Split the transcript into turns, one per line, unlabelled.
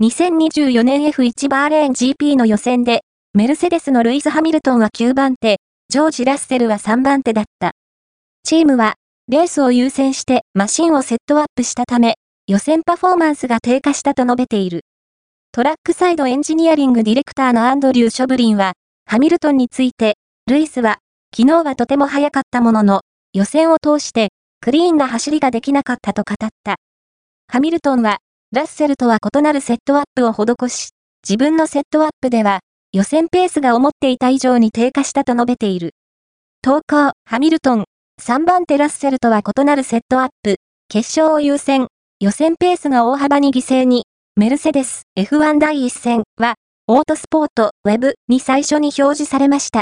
2024年 F1 バーレーン GP の予選で、メルセデスのルイス・ハミルトンは9番手、ジョージ・ラッセルは3番手だった。チームは、レースを優先してマシンをセットアップしたため、予選パフォーマンスが低下したと述べている。トラックサイドエンジニアリングディレクターのアンドリュー・ショブリンは、ハミルトンについて、ルイスは、昨日はとても速かったものの、予選を通して、クリーンな走りができなかったと語った。ハミルトンは、ラッセルとは異なるセットアップを施し、自分のセットアップでは、予選ペースが思っていた以上に低下したと述べている。投稿、ハミルトン、3番手ラッセルとは異なるセットアップ、決勝を優先、予選ペースが大幅に犠牲に、メルセデス F1 第1戦は、オートスポートウェブに最初に表示されました。